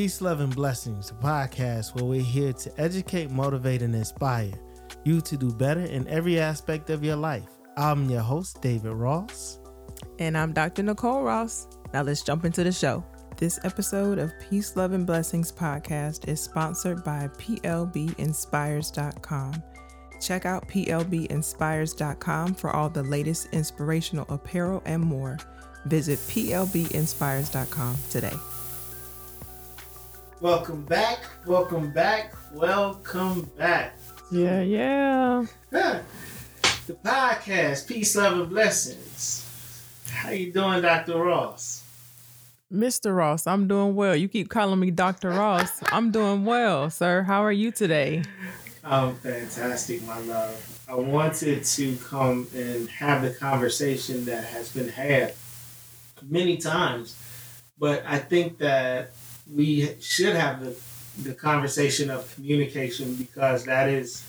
Peace, love, and blessings, a podcast where we're here to educate, motivate, and inspire you to do better in every aspect of your life. I'm your host, David Ross. And I'm Dr. Nicole Ross. Now let's jump into the show. This episode of Peace, Love, and Blessings podcast is sponsored by PLBinspires.com. Check out PLBinspires.com for all the latest inspirational apparel and more. Visit PLBinspires.com today. Welcome back, welcome back, welcome back. Yeah, yeah. the podcast, Peace, Love, and Blessings. How you doing, Dr. Ross? Mr. Ross, I'm doing well. You keep calling me Dr. Ross. I'm doing well, sir. How are you today? I'm fantastic, my love. I wanted to come and have the conversation that has been had many times, but I think that we should have the, the conversation of communication because that is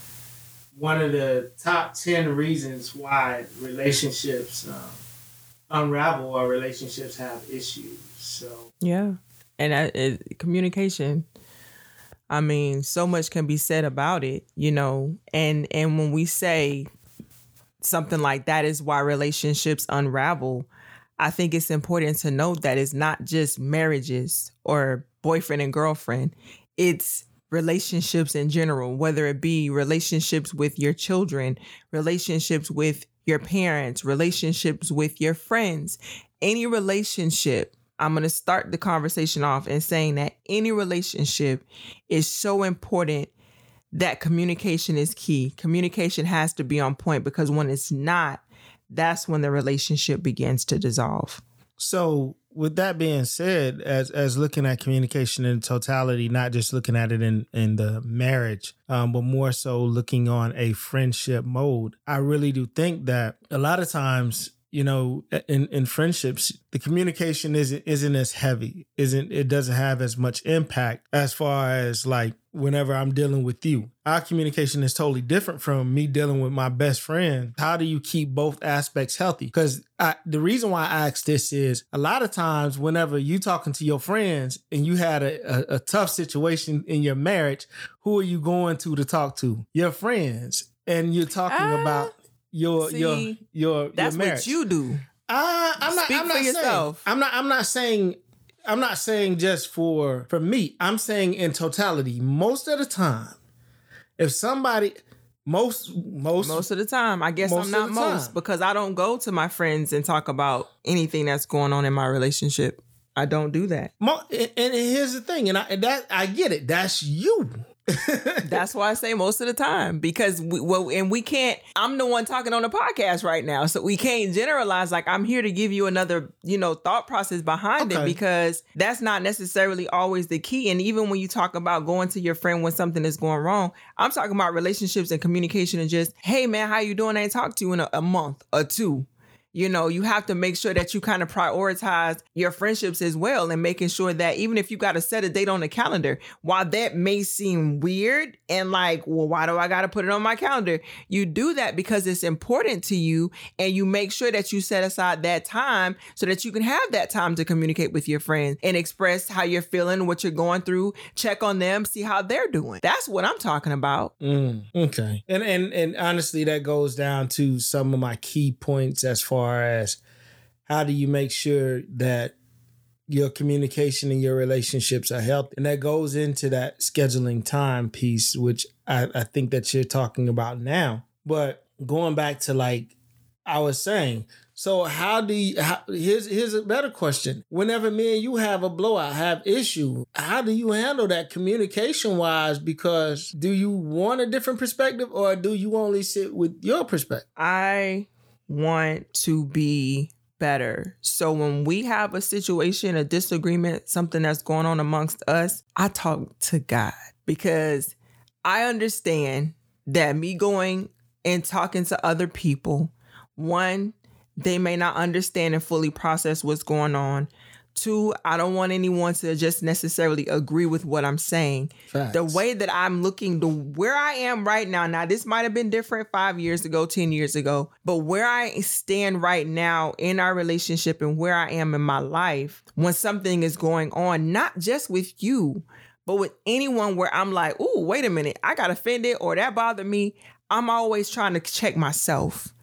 one of the top 10 reasons why relationships um, unravel or relationships have issues. So, yeah. And communication, I mean, so much can be said about it, you know, and and when we say something like that is why relationships unravel, I think it's important to note that it's not just marriages or boyfriend and girlfriend. It's relationships in general, whether it be relationships with your children, relationships with your parents, relationships with your friends, any relationship. I'm going to start the conversation off and saying that any relationship is so important that communication is key. Communication has to be on point because when it's not, that's when the relationship begins to dissolve. So, with that being said, as as looking at communication in totality, not just looking at it in in the marriage, um, but more so looking on a friendship mode, I really do think that a lot of times you know in in friendships the communication isn't isn't as heavy. Isn't it doesn't have as much impact as far as like whenever i'm dealing with you. Our communication is totally different from me dealing with my best friend. How do you keep both aspects healthy? Because the reason why i ask this is a lot of times whenever you talking to your friends and you had a, a, a tough situation in your marriage who are you going to to talk to? Your friends. And you're talking uh, about your See, your your that's your what you do. Uh, I'm not. Speak I'm not for yourself. Saying, I'm not. I'm not saying. I'm not saying just for for me. I'm saying in totality. Most of the time, if somebody most most most of the time, I guess I'm not most time. because I don't go to my friends and talk about anything that's going on in my relationship. I don't do that. And, and here's the thing, and I and that I get it. That's you. That's why I say most of the time because we well and we can't I'm the one talking on the podcast right now so we can't generalize like I'm here to give you another you know thought process behind okay. it because that's not necessarily always the key and even when you talk about going to your friend when something is going wrong I'm talking about relationships and communication and just hey man how you doing I ain't talked to you in a, a month or two you know, you have to make sure that you kind of prioritize your friendships as well and making sure that even if you got to set a date on the calendar, while that may seem weird and like, well, why do I got to put it on my calendar? You do that because it's important to you and you make sure that you set aside that time so that you can have that time to communicate with your friends and express how you're feeling, what you're going through, check on them, see how they're doing. That's what I'm talking about. Mm, okay. And and and honestly that goes down to some of my key points as far far as how do you make sure that your communication and your relationships are healthy. And that goes into that scheduling time piece, which I, I think that you're talking about now. But going back to like I was saying, so how do you how, here's here's a better question. Whenever me and you have a blowout, have issue, how do you handle that communication wise? Because do you want a different perspective or do you only sit with your perspective? I want to be better. So when we have a situation, a disagreement, something that's going on amongst us, I talk to God because I understand that me going and talking to other people, one, they may not understand and fully process what's going on. Two, I don't want anyone to just necessarily agree with what I'm saying. Facts. The way that I'm looking to where I am right now, now this might have been different five years ago, 10 years ago, but where I stand right now in our relationship and where I am in my life, when something is going on, not just with you, but with anyone where I'm like, oh, wait a minute, I got offended or that bothered me, I'm always trying to check myself.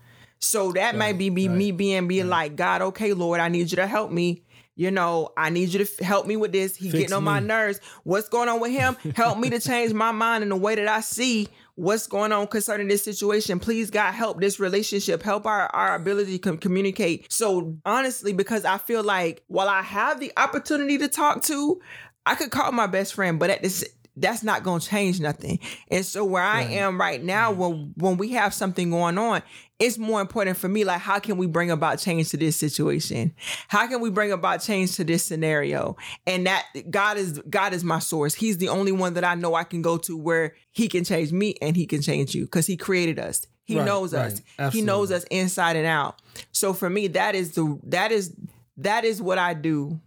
So that right, might be, be right, me being being right. like, God, okay, Lord, I need you to help me. You know, I need you to help me with this. He's Fix getting on me. my nerves. What's going on with him? help me to change my mind in the way that I see what's going on concerning this situation. Please, God, help this relationship, help our, our ability to communicate. So, honestly, because I feel like while I have the opportunity to talk to, I could call my best friend, but at this that's not going to change nothing. And so where I am right now, when when we have something going on, it's more important for me. Like, how can we bring about change to this situation? How can we bring about change to this scenario? And that God is God is my source. He's the only one that I know I can go to where He can change me and He can change you because He created us. He right, knows right. us. Absolutely. He knows us inside and out. So for me, that is the that is that is what I do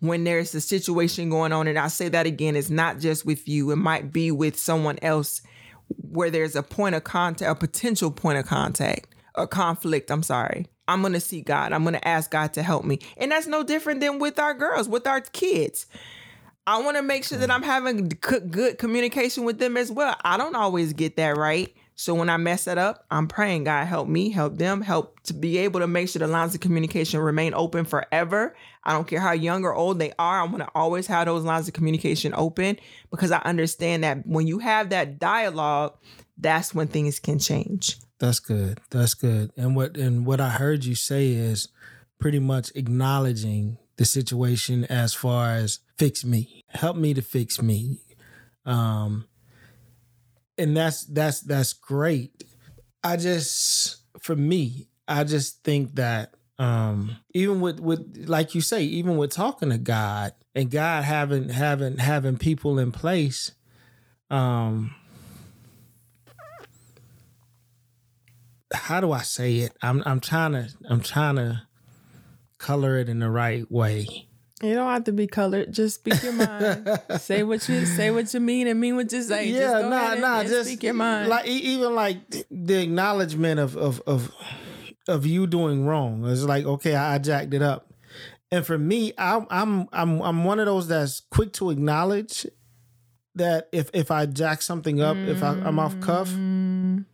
when there's a situation going on, and I say that again, it's not just with you, it might be with someone else where there's a point of contact, a potential point of contact, a conflict. I'm sorry. I'm going to see God. I'm going to ask God to help me. And that's no different than with our girls, with our kids. I want to make sure that I'm having good communication with them as well. I don't always get that right. So when I mess it up, I'm praying, God, help me, help them, help to be able to make sure the lines of communication remain open forever. I don't care how young or old they are. I want to always have those lines of communication open because I understand that when you have that dialogue, that's when things can change. That's good. That's good. And what and what I heard you say is pretty much acknowledging the situation as far as fix me. Help me to fix me. Um and that's that's that's great. I just for me, I just think that um even with with like you say, even with talking to God and God having having having people in place, um how do I say it? I'm I'm trying to I'm trying to color it in the right way. You don't have to be colored. Just speak your mind. say what you say what you mean and mean what you say. Yeah, just nah, nah. And, just speak your mind. Like even like the acknowledgement of of of of you doing wrong. It's like okay, I, I jacked it up. And for me, I'm I'm I'm I'm one of those that's quick to acknowledge that if if I jack something up, mm. if I, am off cuff, mm.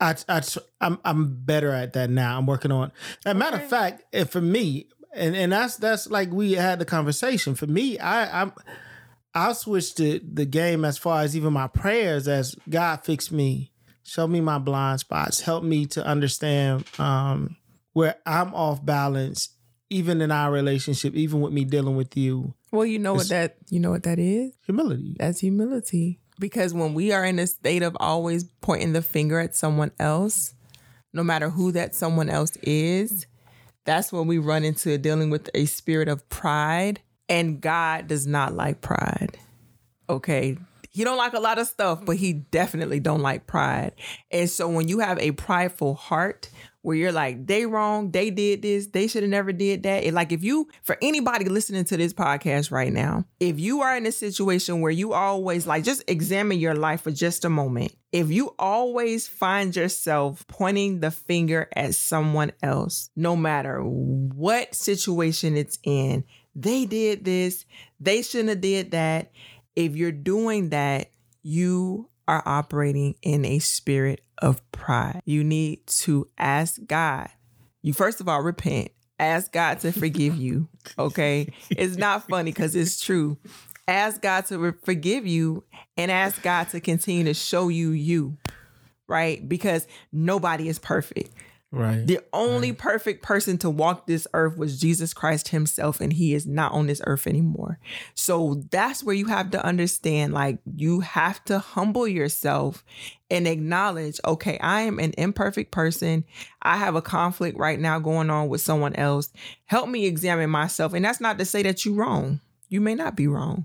I, I I'm I'm better at that now. I'm working on. As a matter of fact, if for me, and and that's that's like we had the conversation. For me, I I'm I switched the the game as far as even my prayers as God fix me, show me my blind spots, help me to understand um, where I'm off balance, even in our relationship, even with me dealing with you. Well, you know what that you know what that is? Humility. That's humility. Because when we are in a state of always pointing the finger at someone else, no matter who that someone else is, that's when we run into dealing with a spirit of pride. And God does not like pride. Okay. He don't like a lot of stuff, but he definitely don't like pride. And so when you have a prideful heart, where you're like, they wrong, they did this, they should have never did that. It, like if you, for anybody listening to this podcast right now, if you are in a situation where you always like, just examine your life for just a moment. If you always find yourself pointing the finger at someone else, no matter what situation it's in, they did this, they shouldn't have did that. If you're doing that, you are operating in a spirit of pride. You need to ask God. You first of all repent. Ask God to forgive you. Okay. It's not funny because it's true. Ask God to re- forgive you and ask God to continue to show you you. Right? Because nobody is perfect. Right. The only right. perfect person to walk this earth was Jesus Christ himself, and he is not on this earth anymore. So that's where you have to understand like, you have to humble yourself and acknowledge, okay, I am an imperfect person. I have a conflict right now going on with someone else. Help me examine myself. And that's not to say that you're wrong. You may not be wrong.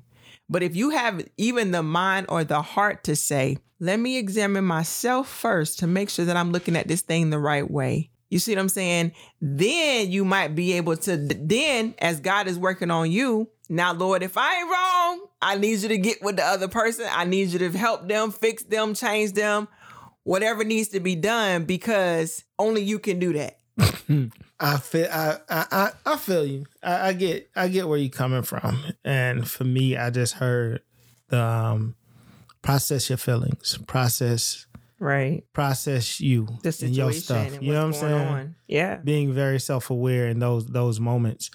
But if you have even the mind or the heart to say, let me examine myself first to make sure that I'm looking at this thing the right way. You see what I'm saying? Then you might be able to, then as God is working on you, now, Lord, if I ain't wrong, I need you to get with the other person. I need you to help them, fix them, change them, whatever needs to be done, because only you can do that. I feel I I I feel you. I, I, get I get where you're coming from. And for me, I just heard the um, process your feelings, process right, process you the situation and your stuff. And you know what I'm saying? On. Yeah, being very self aware in those those moments.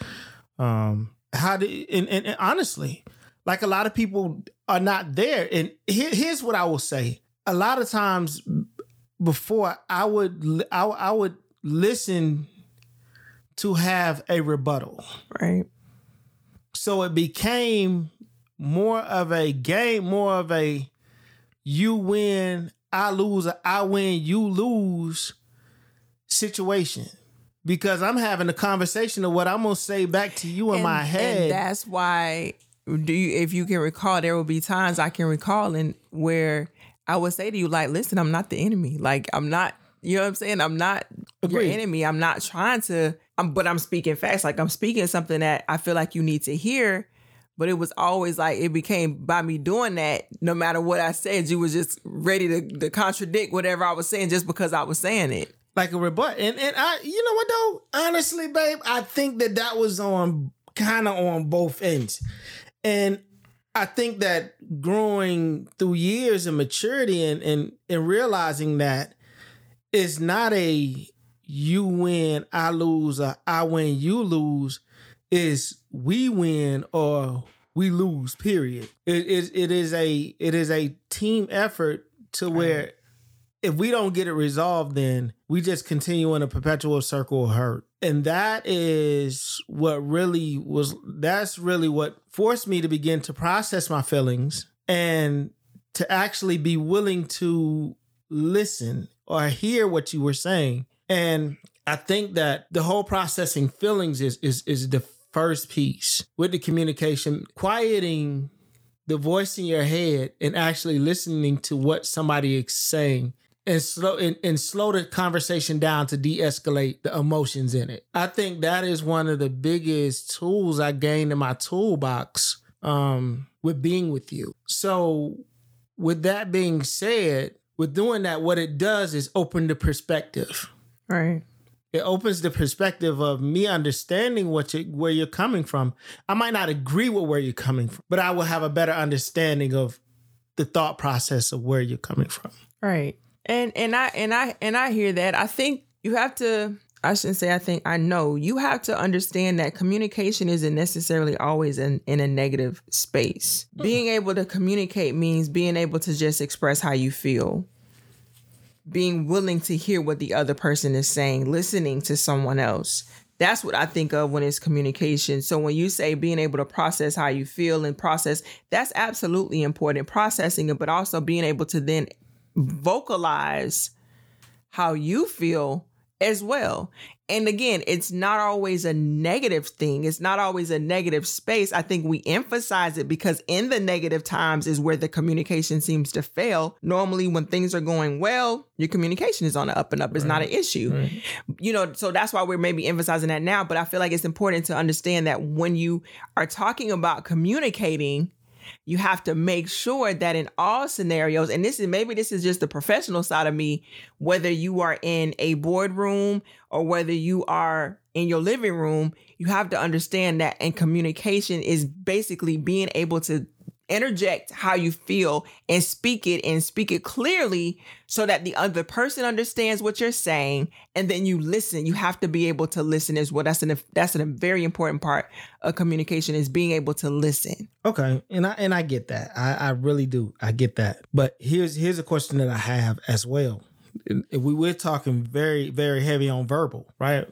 Um, how do and, and, and, honestly, like a lot of people are not there. And here, here's what I will say: a lot of times before, I would I, I would listen to have a rebuttal. Right. So it became more of a game, more of a you win, I lose, I win, you lose situation. Because I'm having a conversation of what I'm gonna say back to you in and, my head. And that's why do you if you can recall, there will be times I can recall and where I would say to you, like, listen, I'm not the enemy. Like I'm not you know what I'm saying? I'm not Agreed. your enemy. I'm not trying to, I'm, but I'm speaking fast. Like I'm speaking something that I feel like you need to hear. But it was always like it became by me doing that, no matter what I said, you was just ready to, to contradict whatever I was saying just because I was saying it. Like a rebut. And, and I, you know what though? Honestly, babe, I think that that was on kind of on both ends. And I think that growing through years of maturity and, and, and realizing that it's not a you win, I lose, or I win, you lose. Is we win or we lose. Period. It is it, it is a it is a team effort to where if we don't get it resolved, then we just continue in a perpetual circle of hurt. And that is what really was that's really what forced me to begin to process my feelings and to actually be willing to listen or hear what you were saying. And I think that the whole processing feelings is is is the first piece with the communication, quieting the voice in your head and actually listening to what somebody is saying and slow and, and slow the conversation down to de-escalate the emotions in it. I think that is one of the biggest tools I gained in my toolbox um, with being with you. So with that being said, with doing that, what it does is open the perspective. Right. It opens the perspective of me understanding what you where you're coming from. I might not agree with where you're coming from, but I will have a better understanding of the thought process of where you're coming from. Right. And and I and I and I hear that. I think you have to I shouldn't say I think I know you have to understand that communication isn't necessarily always in, in a negative space. Being able to communicate means being able to just express how you feel being willing to hear what the other person is saying, listening to someone else. That's what I think of when it's communication. So when you say being able to process how you feel and process, that's absolutely important. Processing it, but also being able to then vocalize how you feel as well. And again, it's not always a negative thing. It's not always a negative space. I think we emphasize it because in the negative times is where the communication seems to fail. Normally, when things are going well, your communication is on the up and up. It's right. not an issue. Right. You know, so that's why we're maybe emphasizing that now. But I feel like it's important to understand that when you are talking about communicating, you have to make sure that in all scenarios, and this is maybe this is just the professional side of me, whether you are in a boardroom or whether you are in your living room, you have to understand that and communication is basically being able to interject how you feel and speak it and speak it clearly so that the other person understands what you're saying. And then you listen. You have to be able to listen as well that's an that's a very important part of communication is being able to listen. Okay. And i and i get that. I i really do. I get that. But here's here's a question that i have as well. We we're talking very very heavy on verbal right?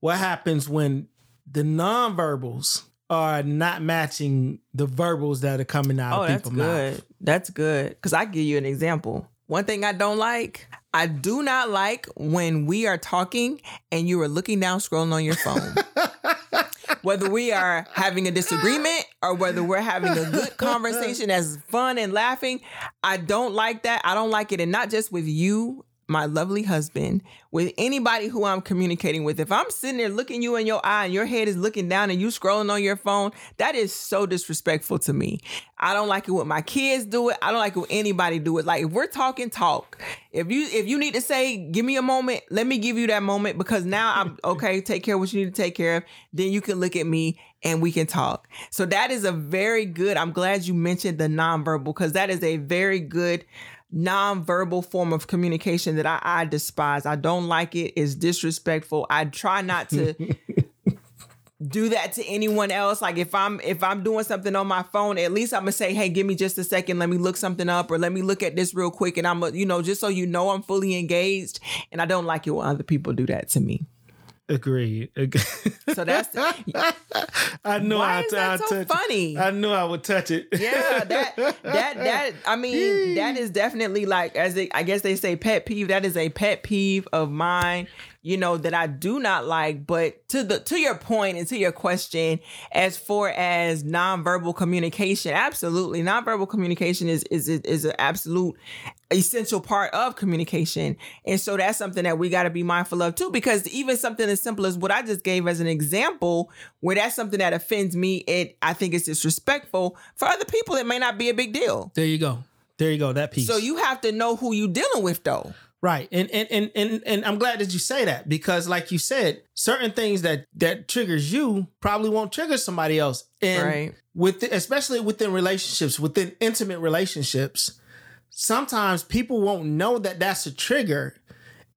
What happens when the nonverbals are not matching the verbals that are coming out oh, of people's good. Mouth. That's good. Because I give you an example. One thing I don't like, I do not like when we are talking and you are looking down, scrolling on your phone. whether we are having a disagreement or whether we're having a good conversation that's fun and laughing, I don't like that. I don't like it. And not just with you my lovely husband, with anybody who I'm communicating with. If I'm sitting there looking you in your eye and your head is looking down and you scrolling on your phone, that is so disrespectful to me. I don't like it when my kids do it. I don't like it when anybody do it. Like if we're talking talk, if you if you need to say, give me a moment, let me give you that moment because now I'm okay, take care of what you need to take care of. Then you can look at me and we can talk. So that is a very good. I'm glad you mentioned the nonverbal because that is a very good nonverbal form of communication that I, I despise. I don't like it. It's disrespectful. I try not to do that to anyone else. Like if I'm if I'm doing something on my phone, at least I'm gonna say, "Hey, give me just a second. Let me look something up, or let me look at this real quick." And I'm, you know, just so you know, I'm fully engaged. And I don't like it when other people do that to me. Agreed. so that's. I know. Why I, is that I so funny? It. I knew I would touch it. yeah, that that that. I mean, that is definitely like as they, I guess they say pet peeve. That is a pet peeve of mine you know, that I do not like. But to the to your point and to your question, as far as nonverbal communication, absolutely, nonverbal communication is is is an absolute essential part of communication. And so that's something that we got to be mindful of too, because even something as simple as what I just gave as an example, where that's something that offends me, it I think it's disrespectful. For other people, it may not be a big deal. There you go. There you go. That piece. So you have to know who you dealing with though. Right. And, and and and and I'm glad that you say that because like you said, certain things that that triggers you probably won't trigger somebody else. And right. with especially within relationships, within intimate relationships, sometimes people won't know that that's a trigger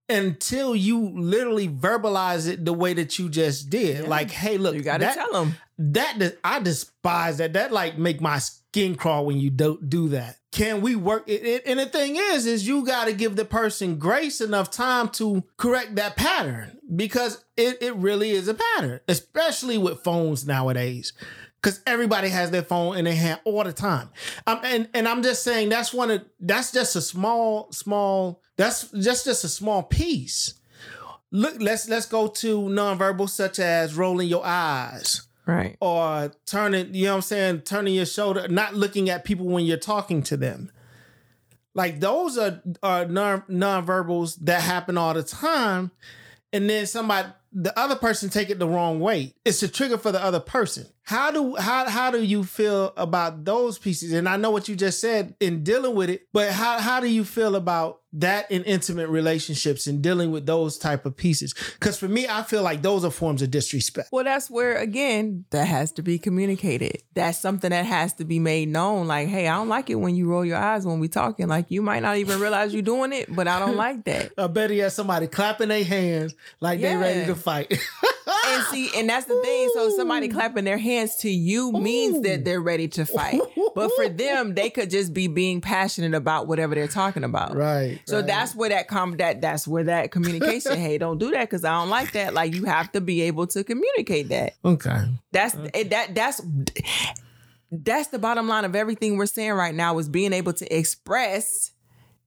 until you literally verbalize it the way that you just did. Yeah. Like, hey, look, you gotta that, tell them that. I despise that. That like make my skin crawl when you don't do that can we work it, it, and the thing is is you got to give the person grace enough time to correct that pattern because it, it really is a pattern especially with phones nowadays because everybody has their phone in their hand all the time um, and, and i'm just saying that's one of that's just a small small that's just just a small piece look let's let's go to nonverbal such as rolling your eyes Right. Or turning, you know what I'm saying, turning your shoulder, not looking at people when you're talking to them. Like those are are non nonverbals that happen all the time. And then somebody the other person take it the wrong way. It's a trigger for the other person. How do how how do you feel about those pieces? And I know what you just said in dealing with it, but how how do you feel about that in intimate relationships and dealing with those type of pieces? Because for me i feel like those are forms of disrespect. Well that's where again that has to be communicated. That's something that has to be made known. Like hey i don't like it when you roll your eyes when we talking. Like you might not even realize you're doing it but i don't like that. I bet he has somebody clapping their hands like yeah. they ready to fight and see, and that's the thing. So somebody clapping their hands to you means that they're ready to fight. But for them, they could just be being passionate about whatever they're talking about. Right. So right. that's where that com that that's where that communication. hey, don't do that because I don't like that. Like you have to be able to communicate that. Okay. That's okay. that that's that's the bottom line of everything we're saying right now is being able to express.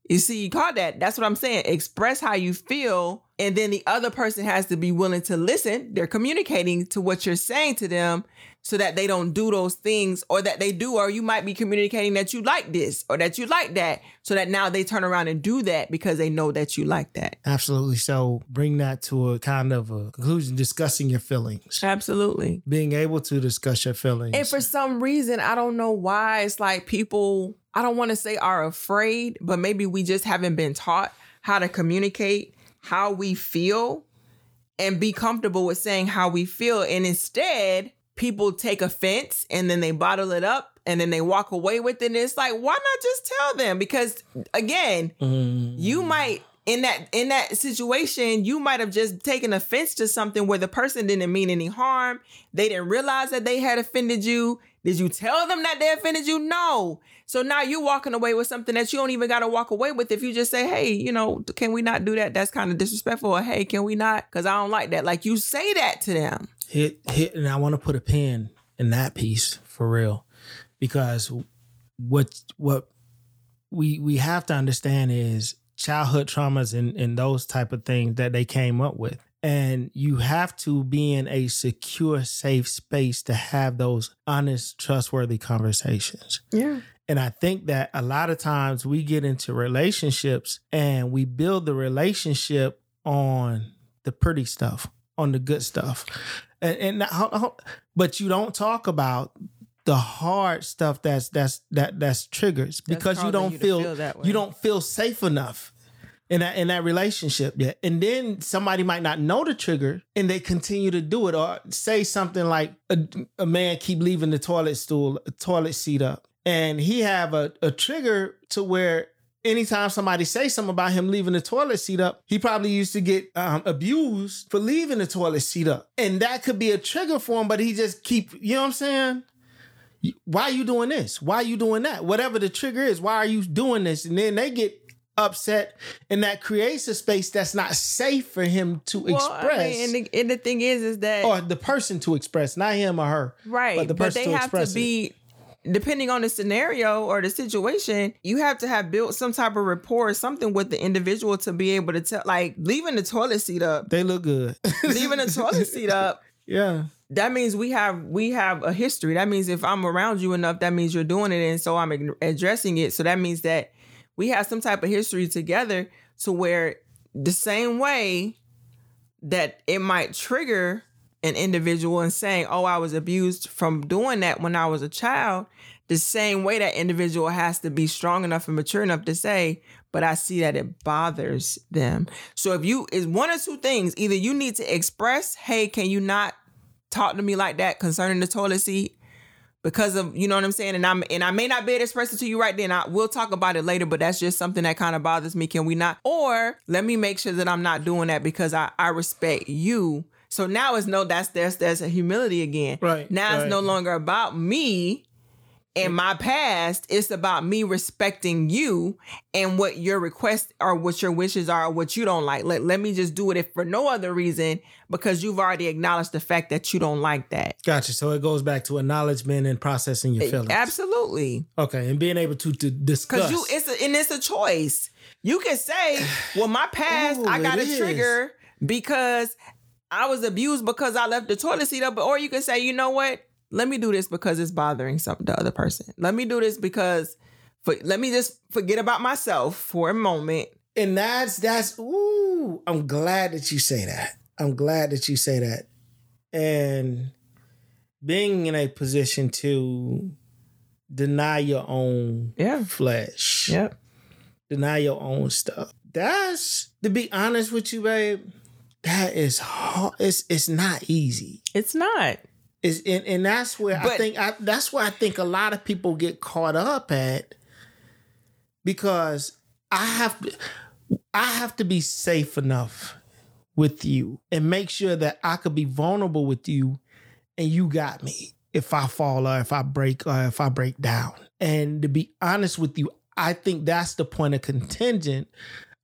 You see, you call that. That's what I'm saying. Express how you feel and then the other person has to be willing to listen. They're communicating to what you're saying to them so that they don't do those things or that they do, or you might be communicating that you like this or that you like that so that now they turn around and do that because they know that you like that. Absolutely. So bring that to a kind of a conclusion, discussing your feelings. Absolutely. Being able to discuss your feelings. And for some reason, I don't know why it's like people, I don't want to say are afraid, but maybe we just haven't been taught how to communicate how we feel and be comfortable with saying how we feel. And instead, people take offense and then they bottle it up and then they walk away with it. And it's like, why not just tell them? Because again, mm. you might in that in that situation, you might have just taken offense to something where the person didn't mean any harm. They didn't realize that they had offended you. Did you tell them that they offended you? No. So now you're walking away with something that you don't even got to walk away with if you just say, hey, you know, can we not do that? That's kind of disrespectful. Or hey, can we not? Because I don't like that. Like you say that to them. Hit, hit, and I want to put a pin in that piece for real, because what what we we have to understand is childhood traumas and, and those type of things that they came up with and you have to be in a secure, safe space to have those honest, trustworthy conversations. Yeah. And I think that a lot of times we get into relationships and we build the relationship on the pretty stuff, on the good stuff. And, and but you don't talk about the hard stuff that's that's that that's triggers because you don't you feel, feel you don't feel safe enough in that in that relationship yet. And then somebody might not know the trigger and they continue to do it or say something like a, a man keep leaving the toilet stool, toilet seat up. And he have a, a trigger to where anytime somebody say something about him leaving the toilet seat up, he probably used to get um, abused for leaving the toilet seat up. And that could be a trigger for him, but he just keep, you know what I'm saying? Why are you doing this? Why are you doing that? Whatever the trigger is, why are you doing this? And then they get upset and that creates a space that's not safe for him to well, express. I mean, and, the, and, the, thing is, is that or the person to express, not him or her, right? But, the person but they to have to be. It. Depending on the scenario or the situation, you have to have built some type of rapport or something with the individual to be able to tell. Like leaving the toilet seat up, they look good. leaving the toilet seat up, yeah that means we have we have a history that means if i'm around you enough that means you're doing it and so i'm addressing it so that means that we have some type of history together to where the same way that it might trigger an individual and saying, "Oh, I was abused from doing that when I was a child," the same way that individual has to be strong enough and mature enough to say, "But I see that it bothers them." So if you is one or two things, either you need to express, "Hey, can you not talk to me like that concerning the toilet seat?" Because of you know what I'm saying, and I'm and I may not be able to express it to you right then. I will talk about it later, but that's just something that kind of bothers me. Can we not? Or let me make sure that I'm not doing that because I I respect you. So now it's no that's there's there's a humility again. Right. Now right. it's no longer about me in my past, it's about me respecting you and what your requests or what your wishes are or what you don't like. Let, let me just do it if for no other reason because you've already acknowledged the fact that you don't like that. Gotcha. So it goes back to acknowledgement and processing your eh, feelings. Absolutely. Okay, and being able to to discuss. Because you, it's a, and it's a choice. You can say, "Well, my past, Ooh, I got a is. trigger because I was abused because I left the toilet seat up," or you can say, "You know what." Let me do this because it's bothering some the other person. Let me do this because for, let me just forget about myself for a moment. And that's that's ooh, I'm glad that you say that. I'm glad that you say that. And being in a position to deny your own yeah. flesh. Yep. Deny your own stuff. That's to be honest with you, babe. That is hard. It's it's not easy. It's not. Is and, and that's where but, I think I, that's where I think a lot of people get caught up at because I have to I have to be safe enough with you and make sure that I could be vulnerable with you and you got me if I fall or if I break or if I break down. And to be honest with you, I think that's the point of contingent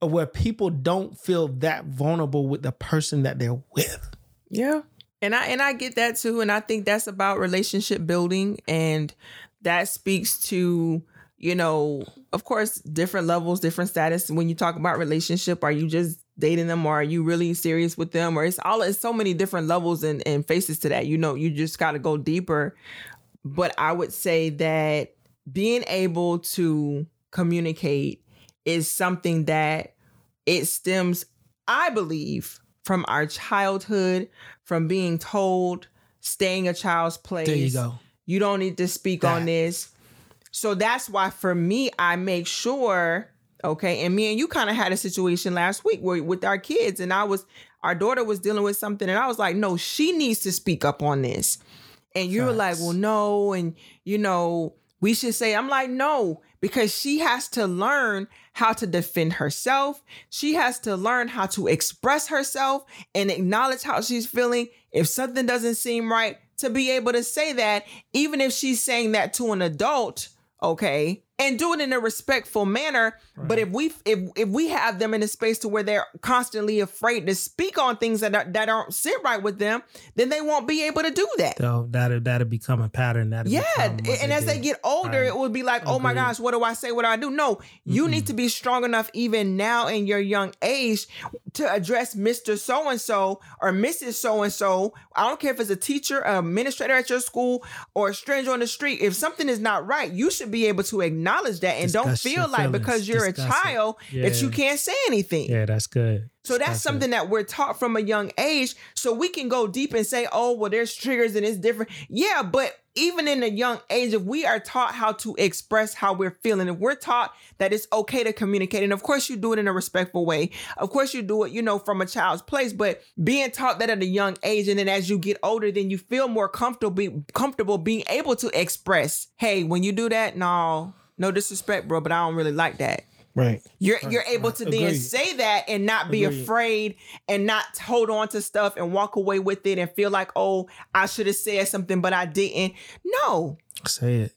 of where people don't feel that vulnerable with the person that they're with. Yeah. And I and I get that too and I think that's about relationship building and that speaks to you know, of course, different levels, different status. When you talk about relationship, are you just dating them or are you really serious with them? Or it's all it's so many different levels and, and faces to that. You know, you just gotta go deeper. But I would say that being able to communicate is something that it stems, I believe, from our childhood, from being told, staying a child's place. There you go. You don't need to speak that. on this. So that's why for me, I make sure, okay, and me and you kind of had a situation last week where with our kids, and I was our daughter was dealing with something, and I was like, no, she needs to speak up on this. And you Facts. were like, well, no, and you know, we should say, I'm like, no, because she has to learn how to defend herself. She has to learn how to express herself and acknowledge how she's feeling. If something doesn't seem right, to be able to say that, even if she's saying that to an adult, okay, and do it in a respectful manner. Right. But if we if if we have them in a space to where they're constantly afraid to speak on things that are, that aren't sit right with them, then they won't be able to do that. So that'll that'll become a pattern. That yeah, and as they get older, right. it will be like, oh my gosh, what do I say? What do I do? No, you mm-hmm. need to be strong enough even now in your young age to address Mister So and So or Mrs. So and So. I don't care if it's a teacher, an administrator at your school, or a stranger on the street. If something is not right, you should be able to acknowledge that and Discuss don't feel like because you're Discuss a child yeah. that you can't say anything. Yeah, that's good. So that's, that's something it. that we're taught from a young age. So we can go deep and say, oh, well, there's triggers and it's different. Yeah, but even in a young age, if we are taught how to express how we're feeling, if we're taught that it's okay to communicate, and of course you do it in a respectful way, of course you do it, you know, from a child's place, but being taught that at a young age, and then as you get older, then you feel more comfortable, comfortable being able to express, hey, when you do that, no, no disrespect, bro, but I don't really like that. Right. You're right. you're able to Agreed. then say that and not be Agreed. afraid and not hold on to stuff and walk away with it and feel like, oh, I should have said something, but I didn't. No. Say it.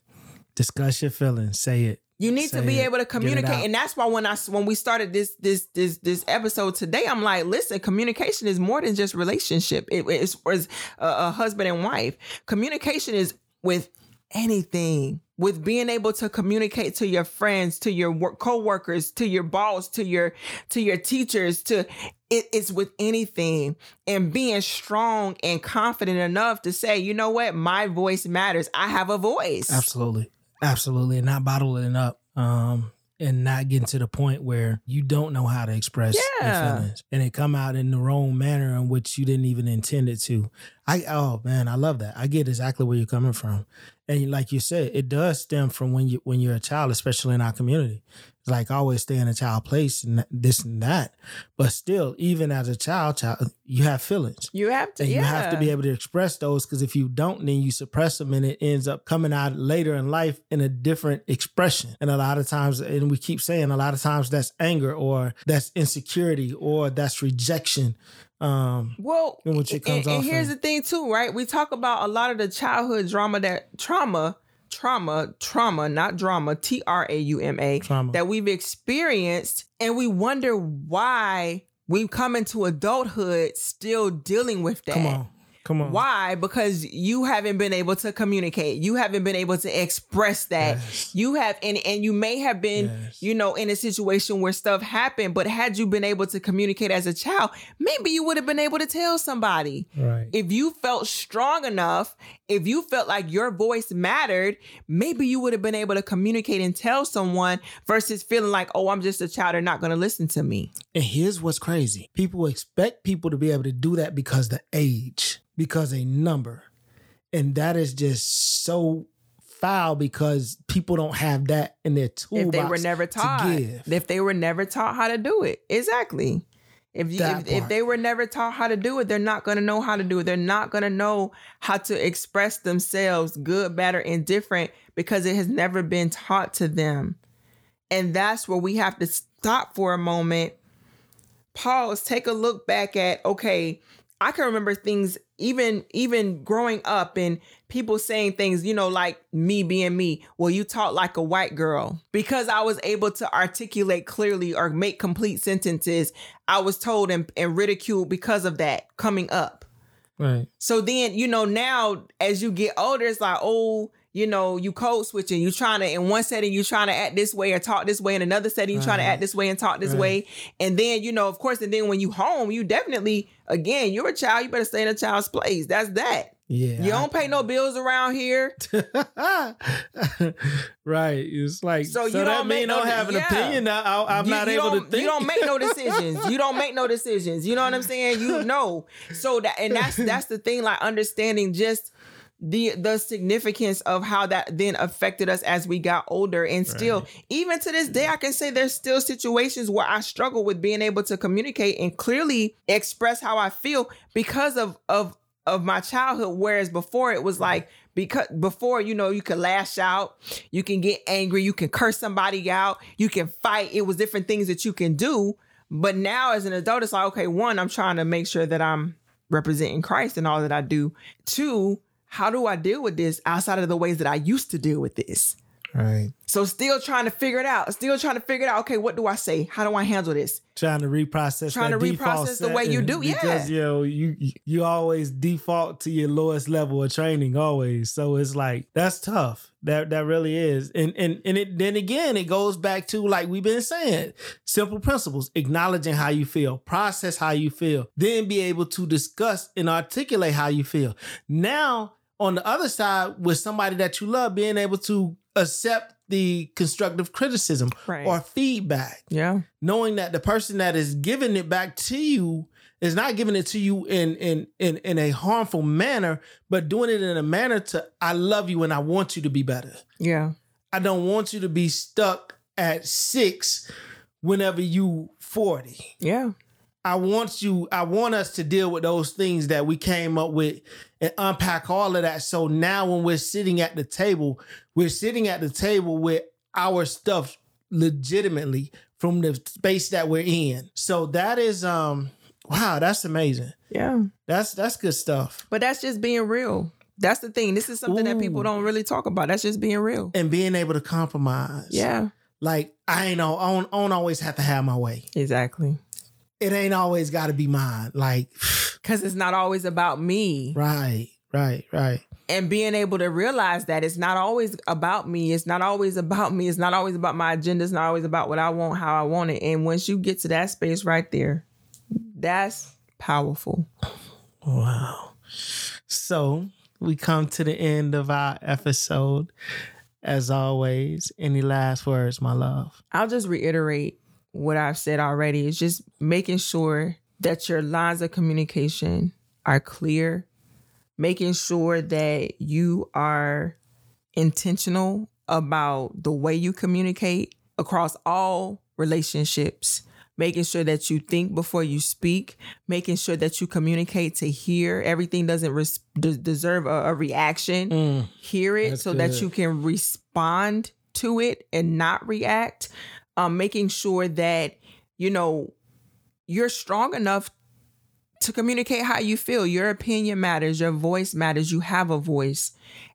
Discuss your feelings. Say it. You need Say to be it. able to communicate, and that's why when I when we started this this this this episode today, I'm like, listen, communication is more than just relationship. It, it's, it's a, a husband and wife. Communication is with anything with being able to communicate to your friends to your work co-workers to your boss to your to your teachers to it's with anything. And being strong and confident enough to say you know what? My voice matters. I have a voice. Absolutely. Absolutely. And not bottling it up um and not getting to the point where you don't know how to express yeah. your feelings. And it come out in the wrong manner in which you didn't even intend it to. I oh man, I love that. I get exactly where you're coming from. And like you said, it does stem from when you when you're a child, especially in our community like always stay in a child place and this and that. But still, even as a child, child, you have feelings. You have to, and yeah. you have to be able to express those because if you don't, then you suppress them and it ends up coming out later in life in a different expression. And a lot of times, and we keep saying a lot of times that's anger or that's insecurity or that's rejection um well comes and, and here's the thing too right we talk about a lot of the childhood drama that trauma trauma, trauma, not drama, T R A U M A, that we've experienced, and we wonder why we come into adulthood still dealing with that. Come on. Come on. Why? Because you haven't been able to communicate. You haven't been able to express that. Yes. You have and and you may have been, yes. you know, in a situation where stuff happened, but had you been able to communicate as a child, maybe you would have been able to tell somebody. Right. If you felt strong enough, if you felt like your voice mattered, maybe you would have been able to communicate and tell someone versus feeling like, "Oh, I'm just a child, they're not going to listen to me." And here's what's crazy. People expect people to be able to do that because the age because a number. And that is just so foul because people don't have that in their toolbox. If they were never taught, if they were never taught how to do it, exactly. If, you, if, if they were never taught how to do it, they're not going to know how to do it. They're not going to know how to express themselves, good, bad, or indifferent, because it has never been taught to them. And that's where we have to stop for a moment, pause, take a look back at okay, I can remember things even even growing up and people saying things, you know, like me being me. Well, you talk like a white girl because I was able to articulate clearly or make complete sentences. I was told and, and ridiculed because of that coming up. Right. So then, you know, now as you get older, it's like, oh, you know, you code switching. You trying to in one setting you trying to act this way or talk this way, in another setting you trying to act this way and talk this right. way. And then you know, of course, and then when you home, you definitely again, you're a child. You better stay in a child's place. That's that. Yeah, you don't pay no bills around here. right. It's like so, so you don't mean no, don't have an yeah. opinion. I, am not able to think. You don't make no decisions. you don't make no decisions. You know what I'm saying? You know. So that and that's that's the thing. Like understanding just the the significance of how that then affected us as we got older. And still right. even to this day I can say there's still situations where I struggle with being able to communicate and clearly express how I feel because of of of my childhood. Whereas before it was like because before you know you could lash out you can get angry you can curse somebody out you can fight. It was different things that you can do. But now as an adult it's like okay one i'm trying to make sure that i'm representing christ in all that i do. Two how do I deal with this outside of the ways that I used to deal with this? Right. So still trying to figure it out. Still trying to figure it out. Okay, what do I say? How do I handle this? Trying to reprocess. Trying to reprocess the way you do. Yeah. Because you know you you always default to your lowest level of training always. So it's like that's tough. That that really is. And and and it then again it goes back to like we've been saying, simple principles, acknowledging how you feel, process how you feel, then be able to discuss and articulate how you feel. Now on the other side with somebody that you love being able to accept the constructive criticism right. or feedback. Yeah. Knowing that the person that is giving it back to you is not giving it to you in in in in a harmful manner, but doing it in a manner to I love you and I want you to be better. Yeah. I don't want you to be stuck at 6 whenever you 40. Yeah. I want you, I want us to deal with those things that we came up with and unpack all of that. So now when we're sitting at the table, we're sitting at the table with our stuff legitimately from the space that we're in. So that is um wow, that's amazing. Yeah. That's that's good stuff. But that's just being real. That's the thing. This is something Ooh. that people don't really talk about. That's just being real. And being able to compromise. Yeah. Like I ain't know, I don't, I don't always have to have my way. Exactly it ain't always got to be mine. Like, because it's not always about me. Right, right, right. And being able to realize that it's not always about me. It's not always about me. It's not always about my agenda. It's not always about what I want, how I want it. And once you get to that space right there, that's powerful. Wow. So we come to the end of our episode. As always, any last words, my love? I'll just reiterate what I've said already is just making sure that your lines of communication are clear, making sure that you are intentional about the way you communicate across all relationships, making sure that you think before you speak, making sure that you communicate to hear. Everything doesn't res- deserve a, a reaction. Mm, hear it so good. that you can respond to it and not react um, making sure that, you know, you're strong enough to communicate how you feel. Your opinion matters, your voice matters, you have a voice.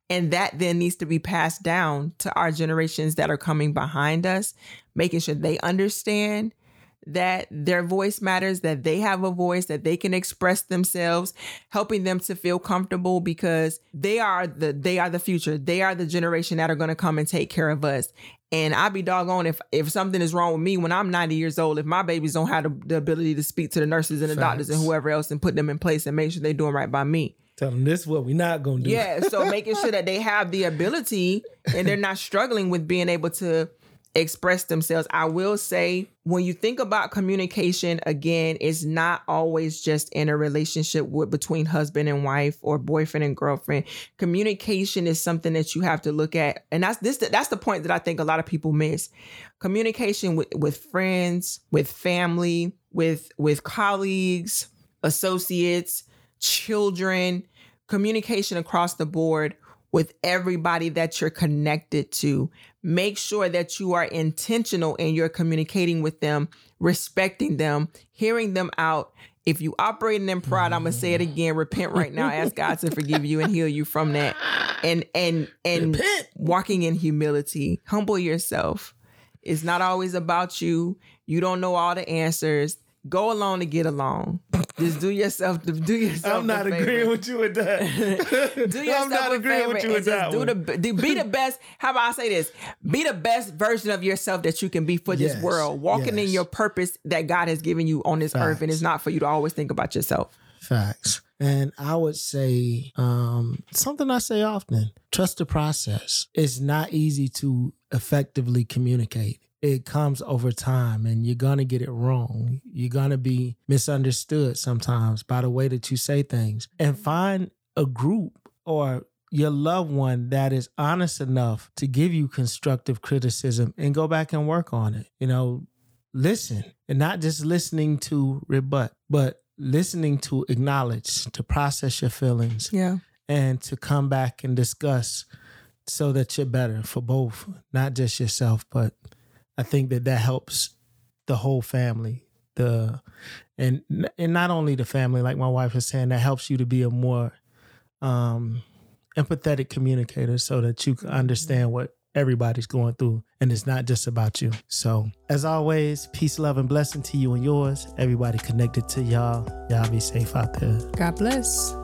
And that then needs to be passed down to our generations that are coming behind us, making sure they understand that their voice matters, that they have a voice, that they can express themselves, helping them to feel comfortable because they are the they are the future. They are the generation that are going to come and take care of us. And I'd be doggone if if something is wrong with me when I'm 90 years old, if my babies don't have the, the ability to speak to the nurses and the Facts. doctors and whoever else and put them in place and make sure they're doing right by me. Tell them this is what we're not gonna do. Yeah, so making sure that they have the ability and they're not struggling with being able to express themselves. I will say, when you think about communication, again, it's not always just in a relationship with between husband and wife or boyfriend and girlfriend. Communication is something that you have to look at, and that's this. That's the point that I think a lot of people miss. Communication with with friends, with family, with with colleagues, associates, children. Communication across the board with everybody that you're connected to. Make sure that you are intentional and you're communicating with them, respecting them, hearing them out. If you operating in pride, I'm gonna say it again. Repent right now. Ask God to forgive you and heal you from that. And and and repent. walking in humility. Humble yourself. It's not always about you. You don't know all the answers. Go along to get along. Just do yourself. Do yourself. I'm not agreeing with you with that. do yourself I'm not agreeing with you with that. Do one. the be the best. How about I say this? Be the best version of yourself that you can be for yes. this world. Walking yes. in your purpose that God has given you on this Facts. earth, and it's not for you to always think about yourself. Facts. And I would say um, something I say often: trust the process. It's not easy to effectively communicate it comes over time and you're going to get it wrong. You're going to be misunderstood sometimes by the way that you say things. And find a group or your loved one that is honest enough to give you constructive criticism and go back and work on it. You know, listen and not just listening to rebut, but listening to acknowledge, to process your feelings. Yeah. And to come back and discuss so that you're better for both, not just yourself, but I think that that helps the whole family. The and and not only the family, like my wife is saying, that helps you to be a more um, empathetic communicator, so that you can understand what everybody's going through, and it's not just about you. So, as always, peace, love, and blessing to you and yours. Everybody connected to y'all. Y'all be safe out there. God bless.